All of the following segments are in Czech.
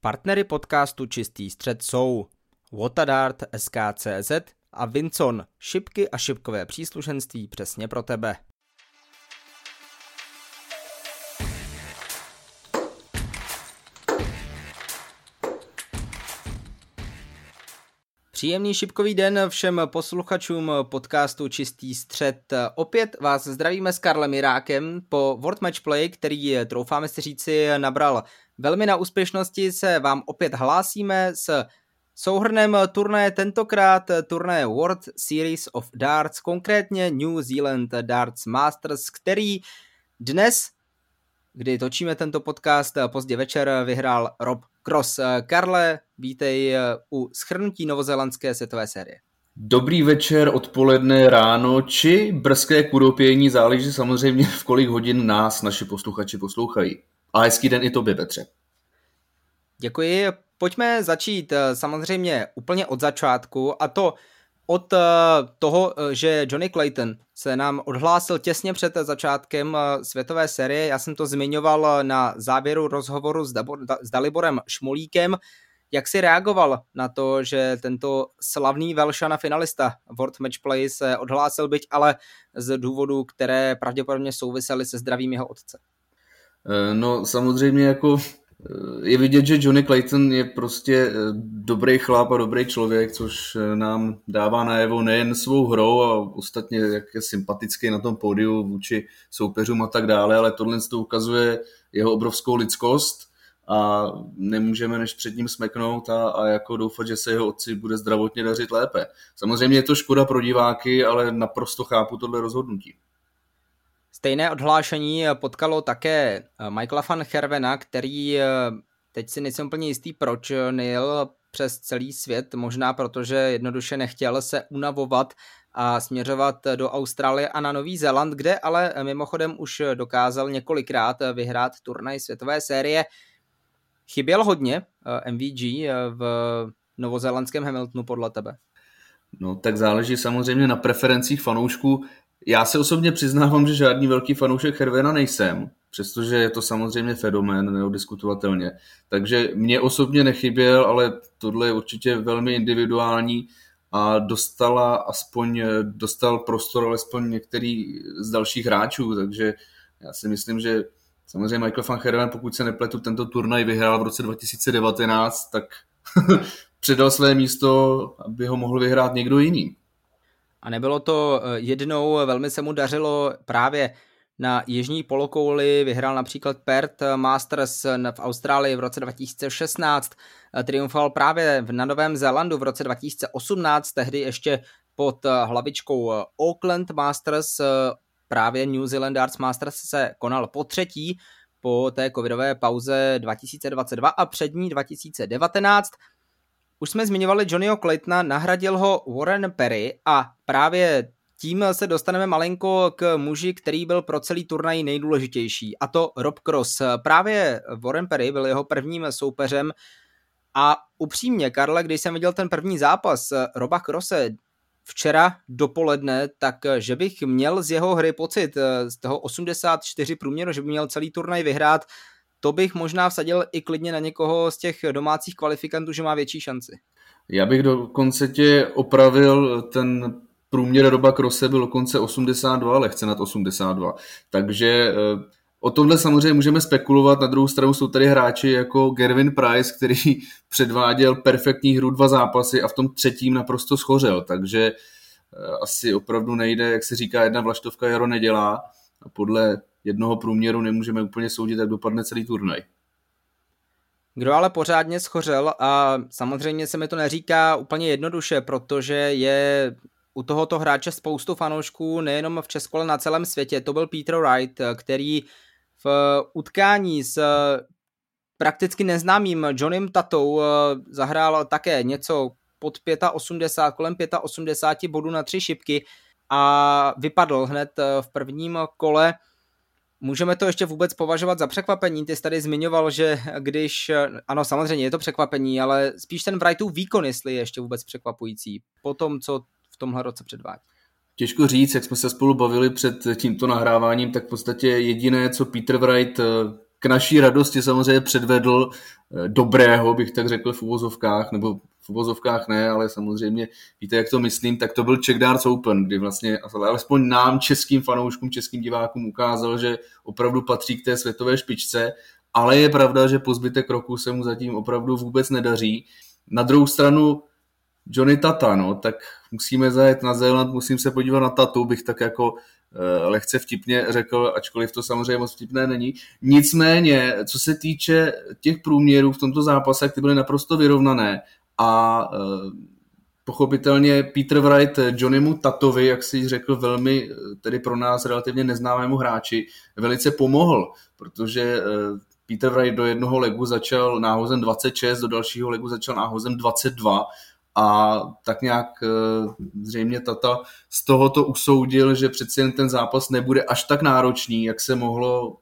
Partnery podcastu Čistý střed jsou Watadart, SKCZ a Vincon, šipky a šipkové příslušenství přesně pro tebe. Příjemný šipkový den všem posluchačům podcastu Čistý střed. Opět vás zdravíme s Karlem Jirákem po World Match Play, který, troufáme si říci, nabral velmi na úspěšnosti, se vám opět hlásíme s souhrnem turné tentokrát turné World Series of Darts, konkrétně New Zealand Darts Masters, který dnes, kdy točíme tento podcast, pozdě večer vyhrál Rob Cross. Karle, vítej u schrnutí novozelandské světové série. Dobrý večer, odpoledne, ráno či brzké kudopění, záleží samozřejmě v kolik hodin nás naši posluchači poslouchají. A hezký den i tobě, Petře. Děkuji. Pojďme začít eh, samozřejmě úplně od začátku a to od eh, toho, eh, že Johnny Clayton se nám odhlásil těsně před začátkem světové série. Já jsem to zmiňoval na závěru rozhovoru s, s Daliborem Šmolíkem. Jak si reagoval na to, že tento slavný Velšana finalista World Match Play se odhlásil, byť ale z důvodů, které pravděpodobně souvisely se zdravím jeho otce? No samozřejmě jako je vidět, že Johnny Clayton je prostě eh, dobrý chlap a dobrý člověk, což eh, nám dává najevo nejen svou hrou a ostatně jak je sympatický na tom pódiu vůči soupeřům a tak dále, ale tohle to ukazuje jeho obrovskou lidskost a nemůžeme než před ním smeknout a, a jako doufat, že se jeho otci bude zdravotně dařit lépe. Samozřejmě je to škoda pro diváky, ale naprosto chápu tohle rozhodnutí. Stejné odhlášení potkalo také eh, Michaela van Hervena, který eh, teď si nejsem úplně jistý, proč nejel přes celý svět, možná protože jednoduše nechtěl se unavovat a směřovat do Austrálie a na Nový Zéland, kde ale mimochodem už dokázal několikrát vyhrát turnaj světové série. Chyběl hodně eh, MVG v novozélandském Hamiltonu podle tebe? No tak záleží samozřejmě na preferencích fanoušků. Já se osobně přiznávám, že žádný velký fanoušek Hervena nejsem, přestože je to samozřejmě fenomén neodiskutovatelně. Takže mě osobně nechyběl, ale tohle je určitě velmi individuální a dostala aspoň, dostal prostor alespoň některý z dalších hráčů, takže já si myslím, že samozřejmě Michael van Herven, pokud se nepletu, tento turnaj vyhrál v roce 2019, tak předal své místo, aby ho mohl vyhrát někdo jiný. A nebylo to eh, jednou, velmi se mu dařilo právě na jižní polokouli, vyhrál například Perth Masters v Austrálii v roce 2016, eh, triumfoval právě na Novém Zélandu v roce 2018, tehdy ještě pod eh, hlavičkou Auckland Masters, právě New Zealand Arts Masters se konal po třetí, po té covidové pauze 2022 a přední 2019. Už jsme zmiňovali Johnnyho Claytona, nahradil ho Warren Perry a právě tím se dostaneme malinko k muži, který byl pro celý turnaj nejdůležitější, a to Rob Cross. Právě Warren Perry byl jeho prvním soupeřem a upřímně, Karle, když jsem viděl ten první zápas Roba Crosse včera dopoledne, tak že bych měl z jeho hry pocit, z toho 84 průměru, že by měl celý turnaj vyhrát, to bych možná vsadil i klidně na někoho z těch domácích kvalifikantů, že má větší šanci. Já bych dokonce tě opravil ten průměr doba krose byl dokonce 82, lehce nad 82. Takže eh, o tomhle samozřejmě můžeme spekulovat. Na druhou stranu jsou tady hráči jako Gervin Price, který předváděl perfektní hru dva zápasy a v tom třetím naprosto schořel. Takže eh, asi opravdu nejde, jak se říká, jedna vlaštovka jaro nedělá. A podle jednoho průměru nemůžeme úplně soudit, jak dopadne celý turnaj. Kdo ale pořádně schořel a samozřejmě se mi to neříká úplně jednoduše, protože je u tohoto hráče spoustu fanoušků nejenom v Česku, ale na celém světě. To byl Peter Wright, který v utkání s prakticky neznámým Johnem Tatou zahrál také něco pod 85, kolem 85 bodů na tři šipky a vypadl hned v prvním kole. Můžeme to ještě vůbec považovat za překvapení? Ty jsi tady zmiňoval, že když, ano samozřejmě je to překvapení, ale spíš ten Wrightův výkon, jestli je ještě vůbec překvapující po tom, co v tomhle roce předvádí. Těžko říct, jak jsme se spolu bavili před tímto nahráváním, tak v podstatě jediné, co Peter Wright eh, k naší radosti samozřejmě předvedl eh, dobrého, bych tak řekl v uvozovkách, nebo v uvozovkách ne, ale samozřejmě víte, jak to myslím, tak to byl Czech Darts Open, kdy vlastně alespoň nám, českým fanouškům, českým divákům ukázal, že opravdu patří k té světové špičce, ale je pravda, že po zbytek roku se mu zatím opravdu vůbec nedaří. Na druhou stranu Johnny Tata, no, tak musíme zajet na Zéland, musím se podívat na Tatu, bych tak jako eh, lehce vtipně řekl, ačkoliv to samozřejmě moc vtipné není. Nicméně, co se týče těch průměrů v tomto zápase, ty byly naprosto vyrovnané a eh, pochopitelně Peter Wright Johnnymu Tatovi, jak si řekl, velmi, eh, tedy pro nás relativně neznámému hráči, velice pomohl, protože Peter Wright do jednoho legu začal náhozem 26, do dalšího legu začal náhozem 22 a tak nějak eh, zřejmě Tata z tohoto usoudil, že přeci jen ten zápas nebude až tak náročný, jak se mohlo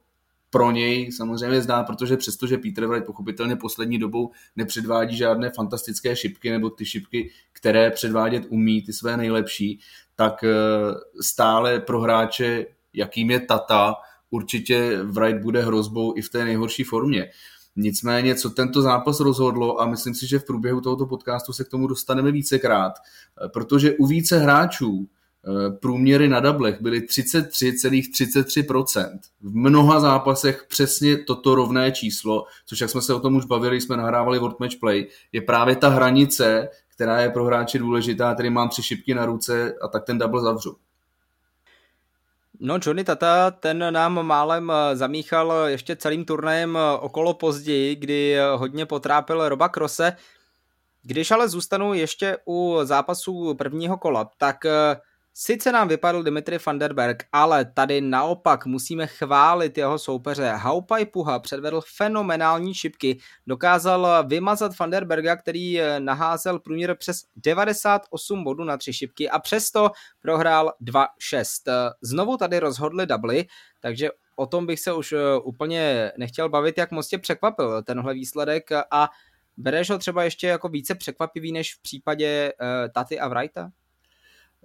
pro něj samozřejmě zdá, protože přestože Peter Wright pochopitelně poslední dobou nepředvádí žádné fantastické šipky nebo ty šipky, které předvádět umí, ty své nejlepší, tak eh, stále pro hráče, jakým je Tata, určitě Wright bude hrozbou i v té nejhorší formě. Nicméně, co tento zápas rozhodlo, a myslím si, že v průběhu tohoto podcastu se k tomu dostaneme vícekrát, protože u více hráčů eh, průměry na dablech byly 33,33%. V mnoha zápasech přesně toto rovné číslo, což jak jsme se o tom už bavili, jsme nahrávali World Match Play, je právě ta hranice, která je pro hráče důležitá, tedy mám tři šipky na ruce a tak ten double zavřu. No Johnny Tata, ten nám málem eh, zamíchal ještě celým turnajem eh, okolo později, kdy eh, hodně potrápil Roba Krose. Když ale zůstanu ještě u zápasů prvního kola, tak Sice nám vypadl Dimitri Vanderberg, ale tady naopak musíme chválit jeho soupeře. Haupaj Puha předvedl fenomenální šipky, dokázal vymazat Vanderberga, který eh, naházel průměr přes 98 bodů na tři šipky a přesto prohrál 2-6. Znovu tady rozhodli dubly, takže o tom bych se už eh, úplně nechtěl bavit, jak moc tě překvapil tenhle výsledek a bereš ho třeba ještě jako více překvapivý než v případě Taty a Wrighta?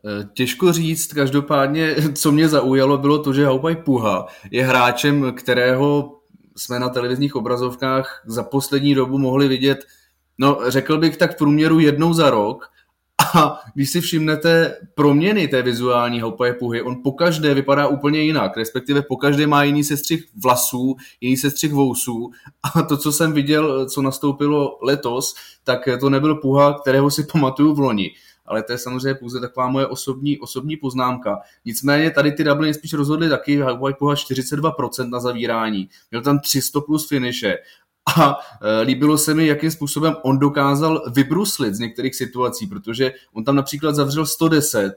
Eh, těžko říct, každopádně, co mě zaujalo, bylo to, že Haupaj Puha je hráčem, kterého jsme na televizních obrazovkách za poslední dobu mohli vidět, no řekl bych tak v průměru jednou za rok, a když si všimnete proměny té vizuální houpaje puhy, on po každé vypadá úplně jinak, respektive po každé má jiný sestřih vlasů, jiný sestřih vousů. A to, co jsem viděl, co nastoupilo letos, tak to nebyl puha, kterého si pamatuju v loni ale to je samozřejmě pouze taková moje osobní, osobní poznámka. Nicméně tady ty Dubliny spíš rozhodly taky, White Poha 42% na zavírání, měl tam 300 plus finiše. A e, líbilo se mi, jakým způsobem on dokázal vybruslit z některých situací, protože on tam například zavřel 110 e,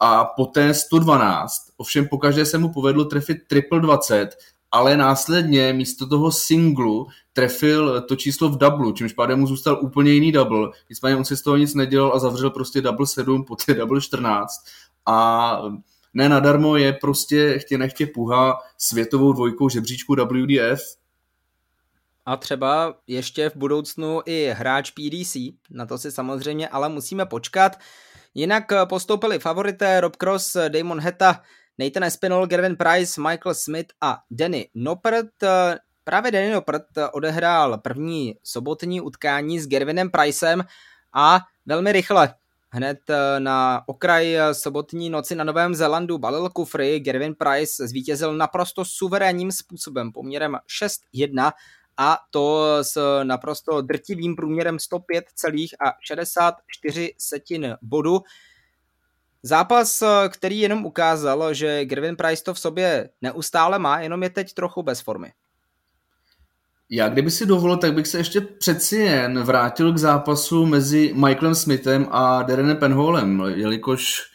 a poté 112, ovšem pokaždé se mu povedlo trefit triple 20 ale následně místo toho singlu trefil to číslo v double, čímž pádem mu zůstal úplně jiný double. Nicméně on si z toho nic nedělal a zavřel prostě double 7, poté double 14 a ne nadarmo je prostě chtě nechtě puha světovou dvojkou žebříčku WDF. A třeba ještě v budoucnu i hráč PDC, na to si samozřejmě ale musíme počkat. Jinak postoupili favorité Rob Cross, Damon Heta, Nathan Espinol, Gervin Price, Michael Smith a Danny Noppert. Právě Danny Noppert odehrál první sobotní utkání s Gervinem Pricem a velmi rychle Hned na okraj sobotní noci na Novém Zélandu balil kufry, Gervin Price zvítězil naprosto suverénním způsobem poměrem 6-1 a to s naprosto drtivým průměrem 105,64 bodu. Zápas, eh, který jenom ukázal, že Gervin Price to v sobě neustále má, jenom je teď trochu bez formy. Já kdyby si dovolil, tak bych se ještě přeci jen vrátil k zápasu mezi Michaelem Smithem a Darrenem Penholem, jelikož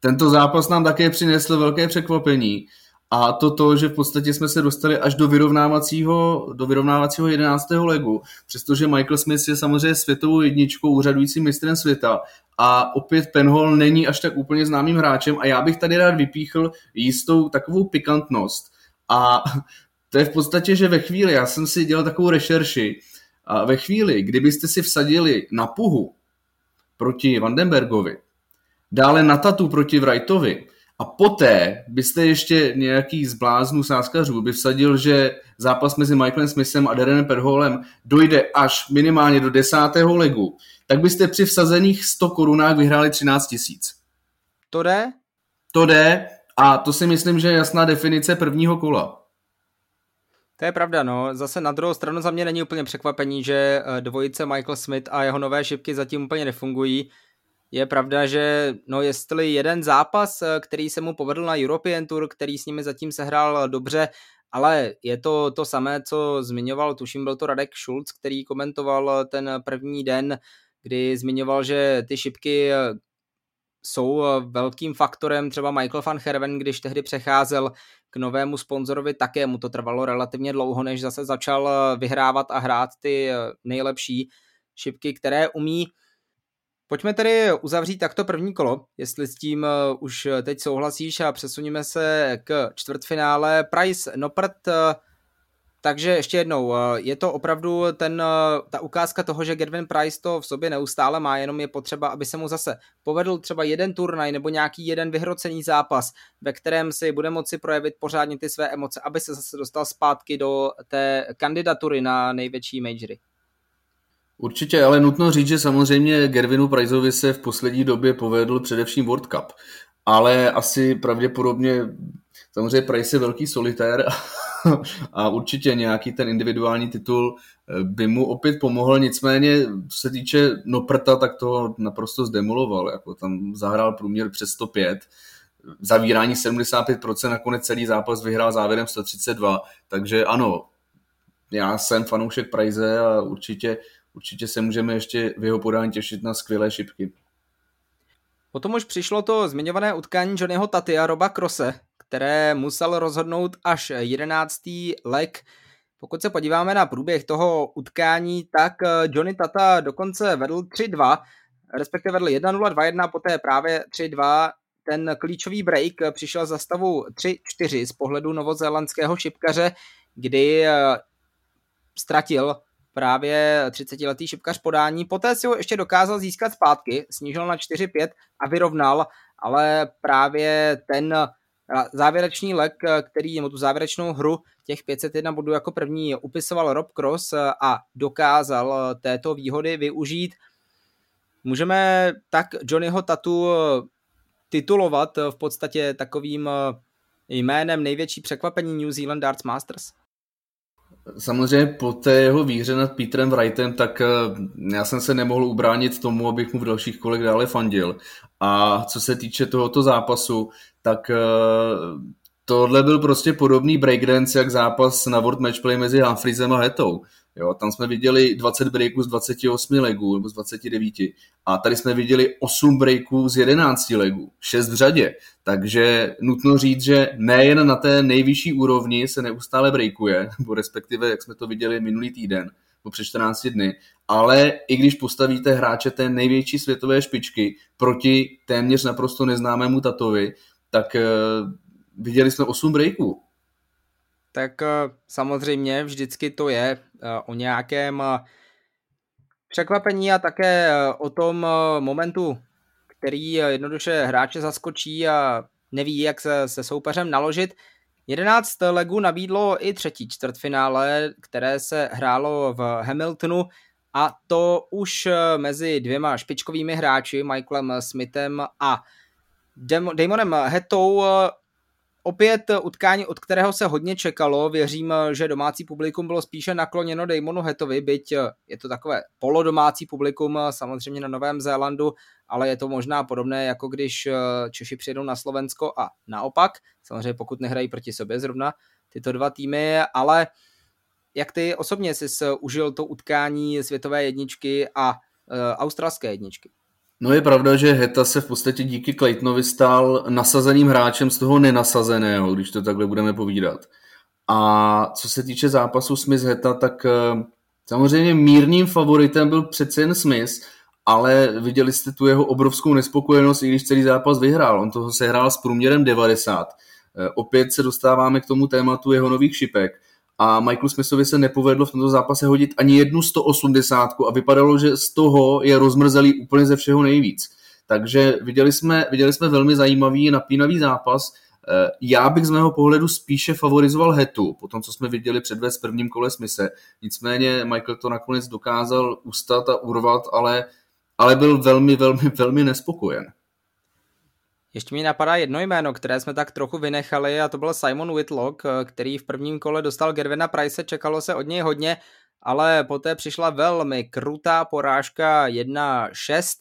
tento zápas nám také přinesl velké překvapení. A to to, že v podstatě jsme se dostali až do vyrovnávacího, do vyrovnávacího 11. legu, přestože Michael Smith je samozřejmě světovou jedničkou, úřadujícím mistrem světa a opět Penhol není až tak úplně známým hráčem a já bych tady rád vypíchl jistou takovou pikantnost. A to je v podstatě, že ve chvíli, já jsem si dělal takovou rešerši, a ve chvíli, kdybyste si vsadili na puhu proti Vandenbergovi, dále na tatu proti Wrightovi a poté byste ještě nějaký z bláznů sáskařů by vsadil, že zápas mezi Michaelem Smithem a Darrenem Perholem dojde až minimálně do desátého legu, tak byste při vsazených 100 korunách vyhráli 13 tisíc. To jde? To jde a to si myslím, že je jasná definice prvního kola. To je pravda, no. Zase na druhou stranu za mě není úplně překvapení, že eh, dvojice Michael Smith a jeho nové šipky zatím úplně nefungují. Je pravda, že no jestli jeden zápas, eh, který se mu povedl na European Tour, který s nimi zatím sehrál dobře, ale je to to samé, co zmiňoval, tuším byl to Radek Schulz, který komentoval ten první den, kdy zmiňoval, že ty šipky eh, jsou velkým faktorem, třeba Michael van Herven, když tehdy přecházel k novému sponzorovi, také mu to trvalo relativně dlouho, než zase začal vyhrávat a hrát ty nejlepší šipky, které umí Pojďme tedy uzavřít takto první kolo, jestli s tím eh, už teď souhlasíš a přesuníme se k čtvrtfinále. Price Noprt, eh, takže ještě jednou, eh, je to opravdu ten, ta ukázka toho, že Gervin Price to v sobě neustále má, jenom je potřeba, aby se mu zase povedl třeba jeden turnaj nebo nějaký jeden vyhrocený zápas, ve kterém si bude moci projevit pořádně ty své emoce, aby se zase dostal zpátky do té kandidatury na největší majory. Určitě, ale nutno říct, že samozřejmě Gervinu Priceovi se v poslední době povedl především World Cup. Ale asi pravděpodobně, samozřejmě Price je velký solitér a určitě nějaký ten individuální titul eh, by mu opět pomohl, nicméně co se týče Noprta, tak to naprosto zdemoloval, jako tam zahrál průměr přes 105, zavírání 75%, nakonec celý zápas vyhrál závěrem 132, takže ano, já jsem fanoušek Price a určitě určitě se můžeme ještě v jeho podání těšit na skvělé šipky. Potom už přišlo to zmiňované utkání Johnnyho Taty a Roba Krose, které musel rozhodnout až 11. leg. Pokud se podíváme na průběh toho utkání, tak eh, Johnny Tata dokonce vedl 3-2, respektive vedl 1-0, 2-1, poté právě 3-2. Ten klíčový break přišel za stavu 3-4 z pohledu novozélandského šipkaře, kdy eh, ztratil právě 30-letý šipkař podání. Poté si ho ještě dokázal získat zpátky, snížil na 4-5 a vyrovnal, ale právě ten závěrečný lek, který, nebo tu závěrečnou hru těch 501 bodů jako první upisoval Rob Cross a dokázal této výhody využít. Můžeme tak Johnnyho Tatu titulovat v podstatě takovým jménem největší překvapení New Zealand Darts Masters? Samozřejmě po té jeho výhře nad Petrem Wrightem, tak eh, já jsem se nemohl ubránit tomu, abych mu v dalších kolech dále fandil. A co se týče tohoto zápasu, tak eh, tohle byl prostě podobný breakdance, jak zápas na World Matchplay mezi Humphreysem a Hetou. Jo, tam jsme viděli 20 breaků z 28 legů, nebo z 29. A tady jsme viděli 8 breaků z 11 legů, 6 v řadě. Takže nutno říct, že nejen na té nejvyšší úrovni se neustále breakuje, nebo respektive, jak jsme to viděli minulý týden, po před 14 dny, ale i když postavíte hráče té největší světové špičky proti téměř naprosto neznámému Tatovi, tak uh, viděli jsme 8 breaků tak eh, samozřejmě vždycky to je eh, o nějakém eh, překvapení a také o tom momentu, který jednoduše hráče zaskočí a neví, jak se se soupeřem naložit. 11 legů nabídlo i třetí čtvrtfinále, které se hrálo v Hamiltonu a to už mezi dvěma špičkovými hráči, Michaelem Smithem a Damonem Hetou Opět utkání, od kterého se hodně čekalo, věřím, že domácí publikum bylo spíše nakloněno Damonu Hetovi, byť je to takové polodomácí publikum samozřejmě na Novém Zélandu, ale je to možná podobné, jako když Češi přijedou na Slovensko a naopak, samozřejmě pokud nehrají proti sobě zrovna tyto dva týmy, ale jak ty osobně jsi užil to utkání světové jedničky a australské jedničky? No je pravda, že Heta se v podstatě díky Claytonovi stal nasazeným hráčem z toho nenasazeného, když to takhle budeme povídat. A co se týče zápasu Smith Heta, tak eh, samozřejmě mírným favoritem byl přece jen Smith, ale viděli jste tu jeho obrovskou nespokojenost, i když celý zápas vyhrál. On toho sehrál s průměrem 90. Eh, opět se dostáváme k tomu tématu jeho nových šipek a Michael Smithovi se nepovedlo v tomto zápase hodit ani jednu 180 a vypadalo, že z toho je rozmrzelý úplně ze všeho nejvíc. Takže viděli jsme, viděli jsme velmi zajímavý, napínavý zápas. Eh, já bych z mého pohledu spíše favorizoval Hetu, po tom, co jsme viděli předvést v prvním kole smise. Nicméně Michael to nakonec dokázal ustat a urvat, ale, ale byl velmi, velmi, velmi nespokojen. Ještě mi napadá jedno jméno, které jsme tak trochu vynechali a to byl Simon Whitlock, eh, který v prvním kole dostal Gervina Price, čekalo se od něj hodně, ale poté přišla velmi krutá porážka 1-6,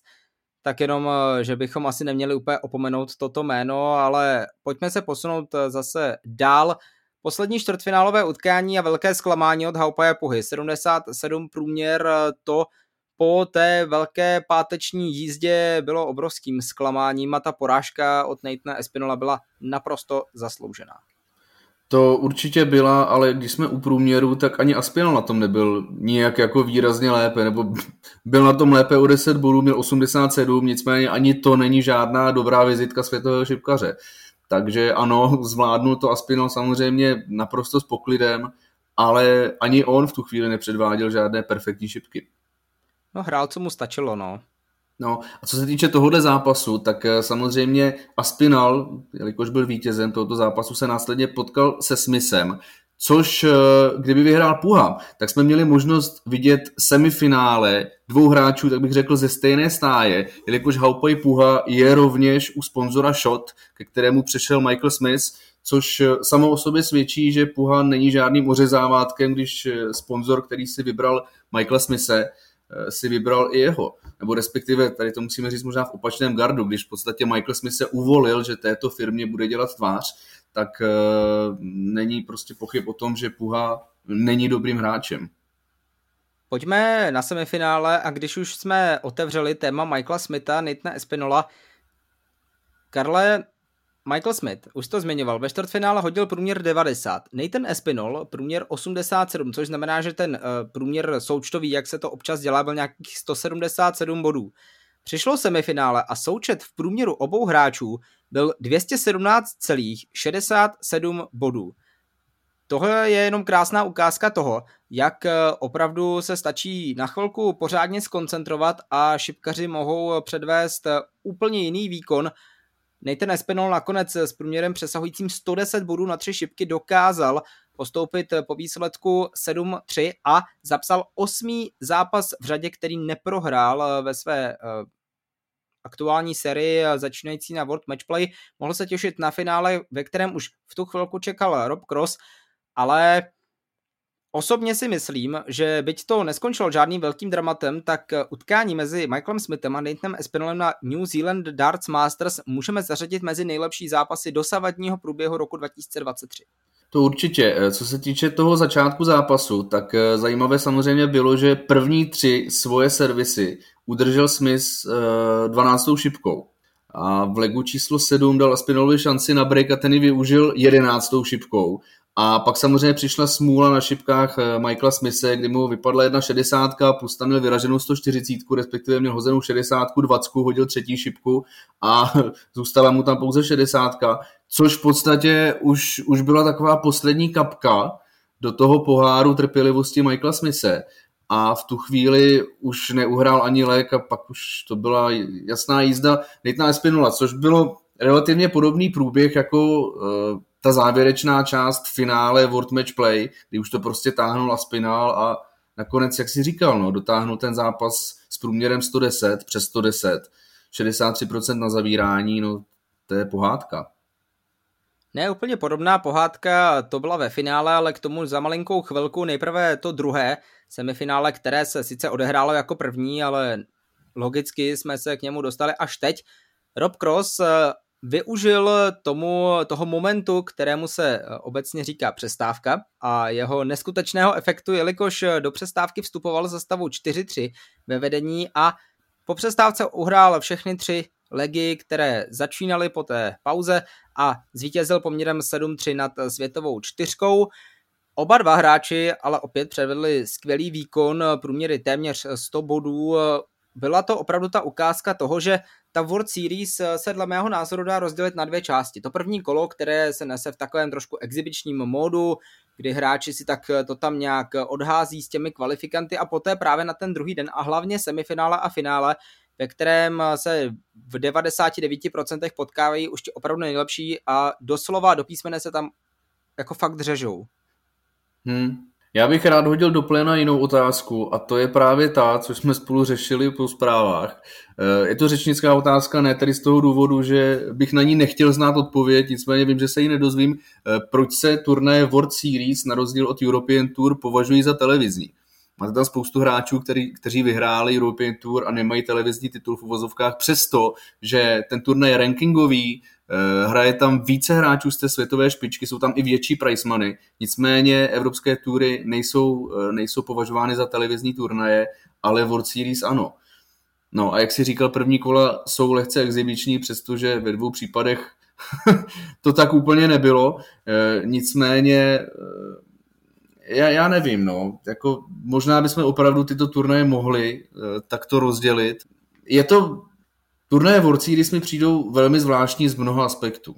tak jenom, eh, že bychom asi neměli úplně opomenout toto jméno, ale pojďme se posunout eh, zase dál. Poslední čtvrtfinálové utkání a velké zklamání od Haupaje Puhy. 77 průměr, to po té velké páteční jízdě bylo obrovským zklamáním a ta porážka od Nathana Espinola byla naprosto zasloužená. To určitě byla, ale když jsme u průměru, tak ani Aspinal na tom nebyl nijak jako výrazně lépe, nebo byl na tom lépe o 10 bodů, měl 87, nicméně ani to není žádná dobrá vizitka světového šipkaře. Takže ano, zvládnul to Aspinal samozřejmě naprosto s poklidem, ale ani on v tu chvíli nepředváděl žádné perfektní šipky. No hrál, co mu stačilo, no. No a co se týče tohohle zápasu, tak eh, samozřejmě Aspinal, jelikož byl vítězem tohoto zápasu, se následně potkal se Smithem, což eh, kdyby vyhrál Puha, tak jsme měli možnost vidět semifinále dvou hráčů, tak bych řekl, ze stejné stáje, jelikož Haupaj Puha je rovněž u sponzora Shot, ke kterému přešel Michael Smith, což eh, samo o sobě svědčí, že Puha není žádným ořezávátkem, když sponzor, který si vybral Michaela Smise, si vybral i jeho. Nebo respektive, tady to musíme říct možná v opačném gardu, když v podstatě Michael Smith se uvolil, že této firmě bude dělat tvář, tak uh, není prostě pochyb o tom, že Puha není dobrým hráčem. Pojďme na semifinále a když už jsme otevřeli téma Michaela Smitha, Nitna Espinola, Karle, Michael Smith, už to zmiňoval, ve čtvrtfinále hodil průměr 90. Nathan Espinol průměr 87, což znamená, že ten uh, průměr součtový, jak se to občas dělá, byl nějakých 177 bodů. Přišlo semifinále a součet v průměru obou hráčů byl 217,67 bodů. Tohle je jenom krásná ukázka toho, jak eh, opravdu se stačí na chvilku pořádně skoncentrovat a šipkaři mohou předvést eh, úplně jiný výkon, Nathan Espinol nakonec s průměrem přesahujícím 110 bodů na tři šipky dokázal postoupit po výsledku 7-3 a zapsal osmý zápas v řadě, který neprohrál ve své eh, aktuální sérii začínající na World Matchplay. Mohl se těšit na finále, ve kterém už v tu chvilku čekal Rob Cross, ale Osobně si myslím, že byť to neskončilo žádným velkým dramatem, tak utkání mezi Michaelem Smithem a Nathanem Espinolem na New Zealand Darts Masters můžeme zařadit mezi nejlepší zápasy dosavadního průběhu roku 2023. To určitě. Co se týče toho začátku zápasu, tak eh, zajímavé samozřejmě bylo, že první tři svoje servisy udržel Smith 12. Eh, šipkou. A v legu číslo 7 dal Aspinolovi šanci na break a ten ji využil 11. šipkou. A pak samozřejmě přišla smůla na šipkách eh, Michaela Smise, kdy mu vypadla jedna 60 plus tam měl vyraženou 140, respektive měl hozenou 60, 20, hodil třetí šipku a zůstala mu tam pouze 60, což v podstatě už, už byla taková poslední kapka do toho poháru trpělivosti Michaela Smise. A v tu chvíli už neuhrál ani lék a pak už to byla jasná jízda Natana Espinola, což bylo relativně podobný průběh jako uh, ta závěrečná část finále World Match Play, kdy už to prostě táhnul a spinál a nakonec, jak si říkal, no, dotáhnul ten zápas s průměrem 110, přes 110, 63% na zavírání, no to je pohádka. Ne, úplně podobná pohádka, to byla ve finále, ale k tomu za malinkou chvilku nejprve to druhé semifinále, které se sice odehrálo jako první, ale logicky jsme se k němu dostali až teď. Rob Cross využil tomu, toho momentu, kterému se eh, obecně říká přestávka a jeho neskutečného efektu, jelikož do přestávky vstupoval za stavu 4-3 ve vedení a po přestávce uhrál všechny tři legy, které začínaly po té pauze a zvítězil poměrem 7-3 nad světovou čtyřkou. Oba dva hráči ale opět předvedli skvělý výkon, průměry téměř 100 bodů. Byla to opravdu ta ukázka toho, že ta World Series eh, se dle mého názoru dá rozdělit na dvě části. To první kolo, které se nese v takovém trošku exibičním módu, kdy hráči si tak eh, to tam nějak odhází s těmi kvalifikanty a poté právě na ten druhý den a hlavně semifinále a finále, ve kterém se v 99% potkávají už ti opravdu nejlepší a doslova do písmene se tam jako fakt řežou. Hmm. Já bych rád hodil do pléna jinou otázku a to je právě ta, co jsme spolu řešili po zprávách. Eh, je to řečnická otázka, ne tedy z toho důvodu, že bych na ní nechtěl znát odpověď, nicméně vím, že se ji nedozvím. Eh, proč se turnaje World Series na rozdíl od European Tour považují za televizní? Máte tam spoustu hráčů, který, kteří vyhráli European Tour a nemají televizní titul v uvozovkách, přesto, že ten turnaj je rankingový, hraje tam více hráčů z té světové špičky, jsou tam i větší price money, nicméně evropské tury nejsou, eh, nejsou považovány za televizní turnaje, ale World Series ano. No a jak si říkal, první kola jsou lehce exibiční, přestože ve dvou případech to tak úplně nebylo. E, nicméně já, já nevím, no. Jako, možná bychom opravdu tyto turnaje mohli takto rozdělit. Je to turnaje World Series mi přijdou velmi zvláštní z mnoha aspektů.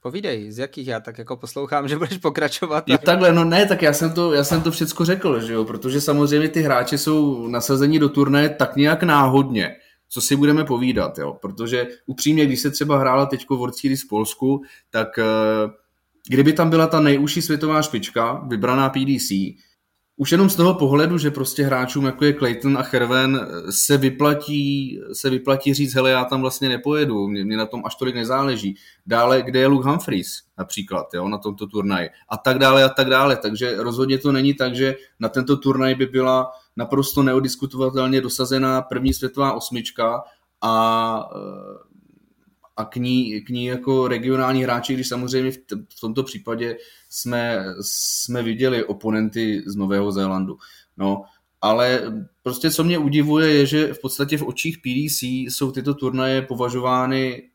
Povídej, z jakých já tak jako poslouchám, že budeš pokračovat. Jo, takhle, no ne, tak já jsem to, já jsem to všecko řekl, že jo, protože samozřejmě ty hráči jsou nasazení do turnaje tak nějak náhodně, co si budeme povídat, jo, protože upřímně, když se třeba hrála teďko World Series v Polsku, tak uh, kdyby tam byla ta nejužší světová špička, vybraná PDC, už jenom z toho pohledu, že prostě hráčům jako je Clayton a Herven se vyplatí, se vyplatí říct, hele, já tam vlastně nepojedu, mě, mě na tom až tolik nezáleží. Dále, kde je Luke Humphries například, jo, na tomto turnaji. A tak dále a tak dále. Takže rozhodně to není tak, že na tento turnaj by byla naprosto neodiskutovatelně dosazená první světová osmička a a k ní, k ní jako regionální hráči, když samozřejmě v, t- v tomto případě jsme, jsme viděli oponenty z Nového Zélandu. No, ale prostě co mě udivuje je, že v podstatě v očích PDC jsou tyto turnaje považovány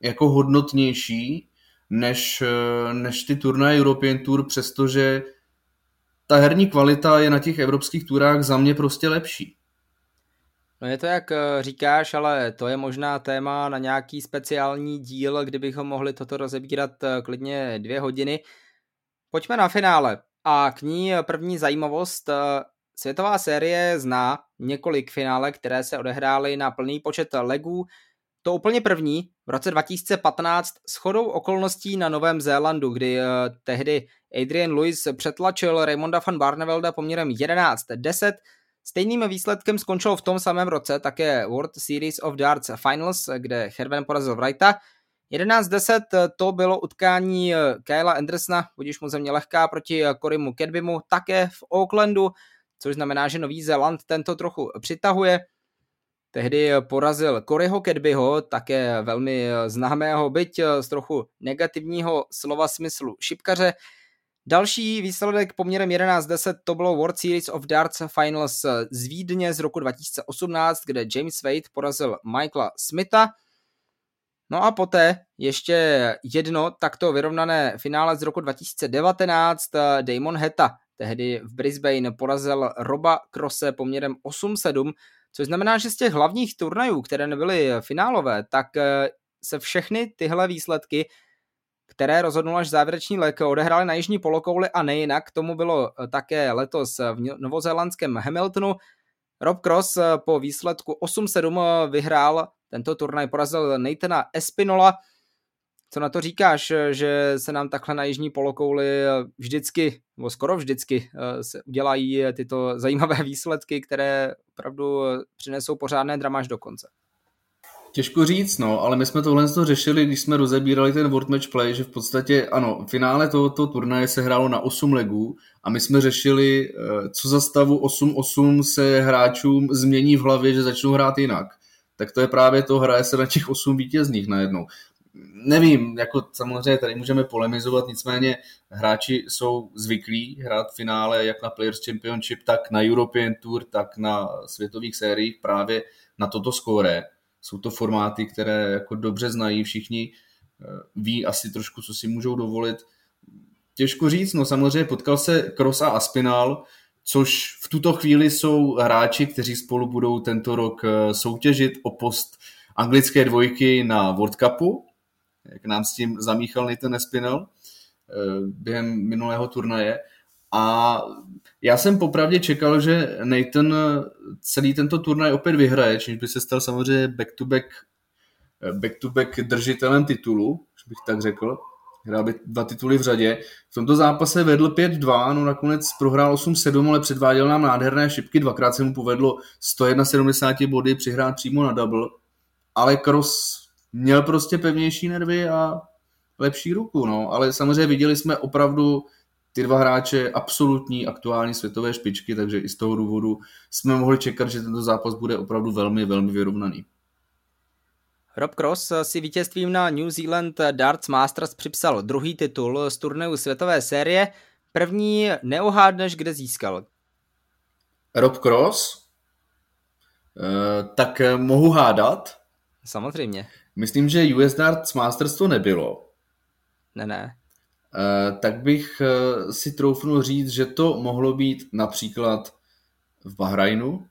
jako hodnotnější než, než ty turnaje European Tour, přestože ta herní kvalita je na těch evropských turách za mě prostě lepší. No je to jak eh, říkáš, ale to je možná téma na nějaký speciální díl, kdybychom mohli toto rozebírat eh, klidně dvě hodiny. Pojďme na finále. A k ní první zajímavost. Eh, světová série zná několik finále, které se odehrály na plný počet legů. To úplně první v roce 2015 s chodou okolností na Novém Zélandu, kdy tehdy Adrian Lewis přetlačil Raymonda van Barnevelda poměrem 11-10 Stejným výsledkem skončil v tom samém roce také World Series of Darts Finals, kde Herven porazil Wrighta. 11-10 to bylo utkání Kyla Andersona, budíš mu země lehká proti Korimu Kedbimu, také v Aucklandu, což znamená, že Nový Zéland tento trochu přitahuje. Tehdy porazil Koryho Kedbyho, také velmi známého, byť z trochu negativního slova smyslu šipkaře. Další výsledek poměrem 11-10 to bylo World Series of Darts Finals z Vídně z roku 2018, kde James Wade porazil Michaela Smitha. No a poté ještě jedno takto vyrovnané finále z roku 2019 Damon Heta tehdy v Brisbane porazil Roba Crosse poměrem 8-7, což znamená, že z těch hlavních turnajů, které nebyly finálové, tak se všechny tyhle výsledky které rozhodnul až závěrečný lek, odehráli na jižní polokouli a nejinak. Tomu bylo eh, také letos v novozélandském Hamiltonu. Rob Cross eh, po výsledku 8-7 eh, vyhrál tento turnaj, porazil Nathana Espinola. Co na to říkáš, že se nám takhle na jižní polokouli vždycky, nebo skoro vždycky, se udělají tyto zajímavé výsledky, které opravdu přinesou pořádné drama až do konce? Těžko říct, no, ale my jsme tohle to řešili, když jsme rozebírali ten World Match Play, že v podstatě, ano, finále tohoto turnaje se hrálo na 8 legů a my jsme řešili, eh, co za stavu 8-8 se hráčům změní v hlavě, že začnou hrát jinak. Tak to je právě to, hraje se na těch 8 vítězných najednou. Nevím, jako samozřejmě tady můžeme polemizovat, nicméně hráči jsou zvyklí hrát v finále jak na Players Championship, tak na European Tour, tak na světových sériích právě na toto skóre jsou to formáty, které jako dobře znají všichni, eh, ví asi trošku, co si můžou dovolit. Těžko říct, no samozřejmě potkal se Cross a Aspinal, což v tuto chvíli jsou hráči, kteří spolu budou tento rok eh, soutěžit o post anglické dvojky na World Cupu, jak nám s tím zamíchal Nathan Espinel eh, během minulého turnaje. A já jsem popravdě čekal, že Nathan celý tento turnaj opět vyhraje, čímž by se stal samozřejmě back-to-back back-to-back držitelem titulu, bych tak řekl. Hrál by dva tituly v řadě. V tomto zápase vedl 5-2, no nakonec prohrál 8-7, ale předváděl nám nádherné šipky. Dvakrát se mu povedlo 171 body přihrát přímo na double. Ale Cross měl prostě pevnější nervy a lepší ruku, no. Ale samozřejmě viděli jsme opravdu ty dva hráče absolutní aktuální světové špičky, takže i z toho důvodu jsme mohli čekat, že tento zápas bude opravdu velmi, velmi vyrovnaný. Rob Cross si vítězstvím na New Zealand Darts Masters připsal druhý titul z turnaje světové série. První neuhádneš, kde získal. Rob Cross? E, tak mohu hádat. Samozřejmě. Myslím, že US Darts Masters to nebylo. Ne, ne. E, tak bych e, si troufnul říct, že to mohlo být například v Bahrajnu.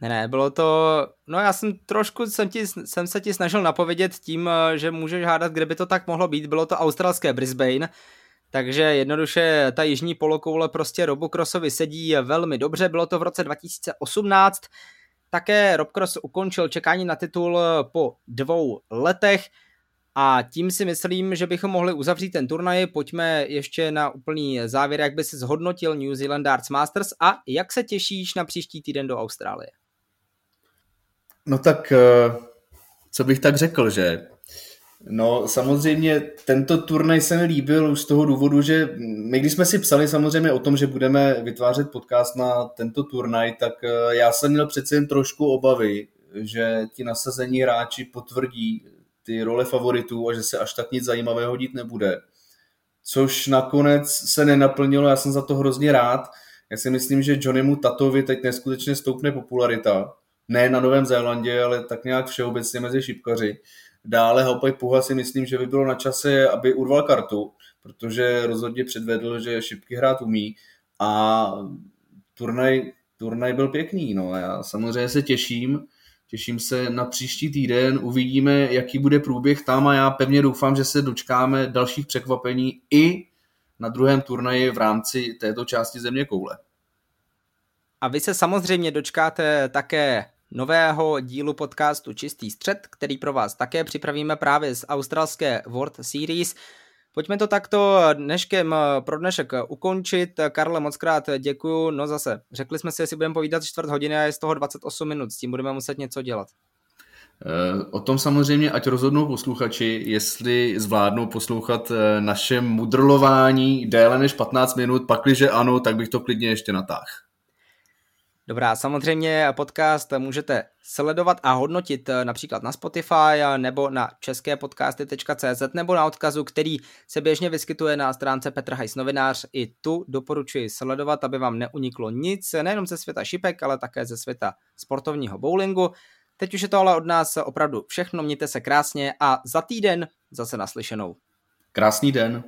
Ne, ne, bylo to, no já jsem trošku, jsem, ti, jsem se ti snažil napovědět tím, eh, že můžeš hádat, kde by to tak mohlo být, bylo to australské Brisbane, takže jednoduše ta jižní polokoule prostě Robu Crossovi sedí velmi dobře, bylo to v roce 2018, také Rob Cross ukončil čekání na titul po dvou letech a tím si myslím, že bychom mohli uzavřít ten turnaj. Pojďme ještě na úplný závěr, jak by si zhodnotil New Zealand Darts Masters a jak se těšíš na příští týden do Austrálie. No tak, eh, co bych tak řekl, že? No samozřejmě tento turnaj se mi líbil z toho důvodu, že my když jsme si psali samozřejmě o tom, že budeme vytvářet podcast na tento turnaj, tak eh, já jsem měl přece jen trošku obavy, že ti nasazení hráči potvrdí ty role favoritů a že se až tak nic zajímavého dít nebude. Což nakonec se nenaplnilo, já jsem za to hrozně rád. Já si myslím, že Johnnymu Tatovi teď neskutečně stoupne popularita ne na Novém Zélandě, ale tak nějak všeobecně mezi šipkaři. Dále Hopaj Puha si myslím, že by bylo na čase, aby urval kartu, protože rozhodně předvedl, že šipky hrát umí a turnaj, turnaj byl pěkný. No. Já samozřejmě se těším, těším se na příští týden, uvidíme, jaký bude průběh tam a já pevně doufám, že se dočkáme dalších překvapení i na druhém turnaji v rámci této části země koule. A vy se samozřejmě dočkáte také nového dílu podcastu Čistý střed, který pro vás také připravíme právě z australské World Series. Pojďme to takto dneškem pro dnešek ukončit. Karle, moc krát děkuju. No zase, řekli jsme si, jestli budeme povídat čtvrt hodiny a je z toho 28 minut. S tím budeme muset něco dělat. Eh, o tom samozřejmě, ať rozhodnou posluchači, jestli zvládnou poslouchat eh, naše mudrlování déle než 15 minut, pakliže ano, tak bych to klidně ještě natáhl. Dobrá, samozřejmě podcast můžete sledovat a hodnotit eh, například na Spotify nebo na česképodcasty.cz nebo na odkazu, který se běžně vyskytuje na stránce Petr Hajs novinář. I tu doporučuji sledovat, aby vám neuniklo nic, nejenom ze světa šipek, ale také ze světa sportovního bowlingu. Teď už je to ale od nás opravdu všechno, mějte se krásně a za týden zase naslyšenou. Krásný den.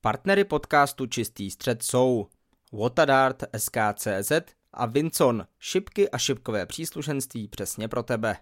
Partnery podcastu Čistý střed jsou Watadart SKCZ, a Vincon, šipky a šipkové příslušenství přesně pro tebe.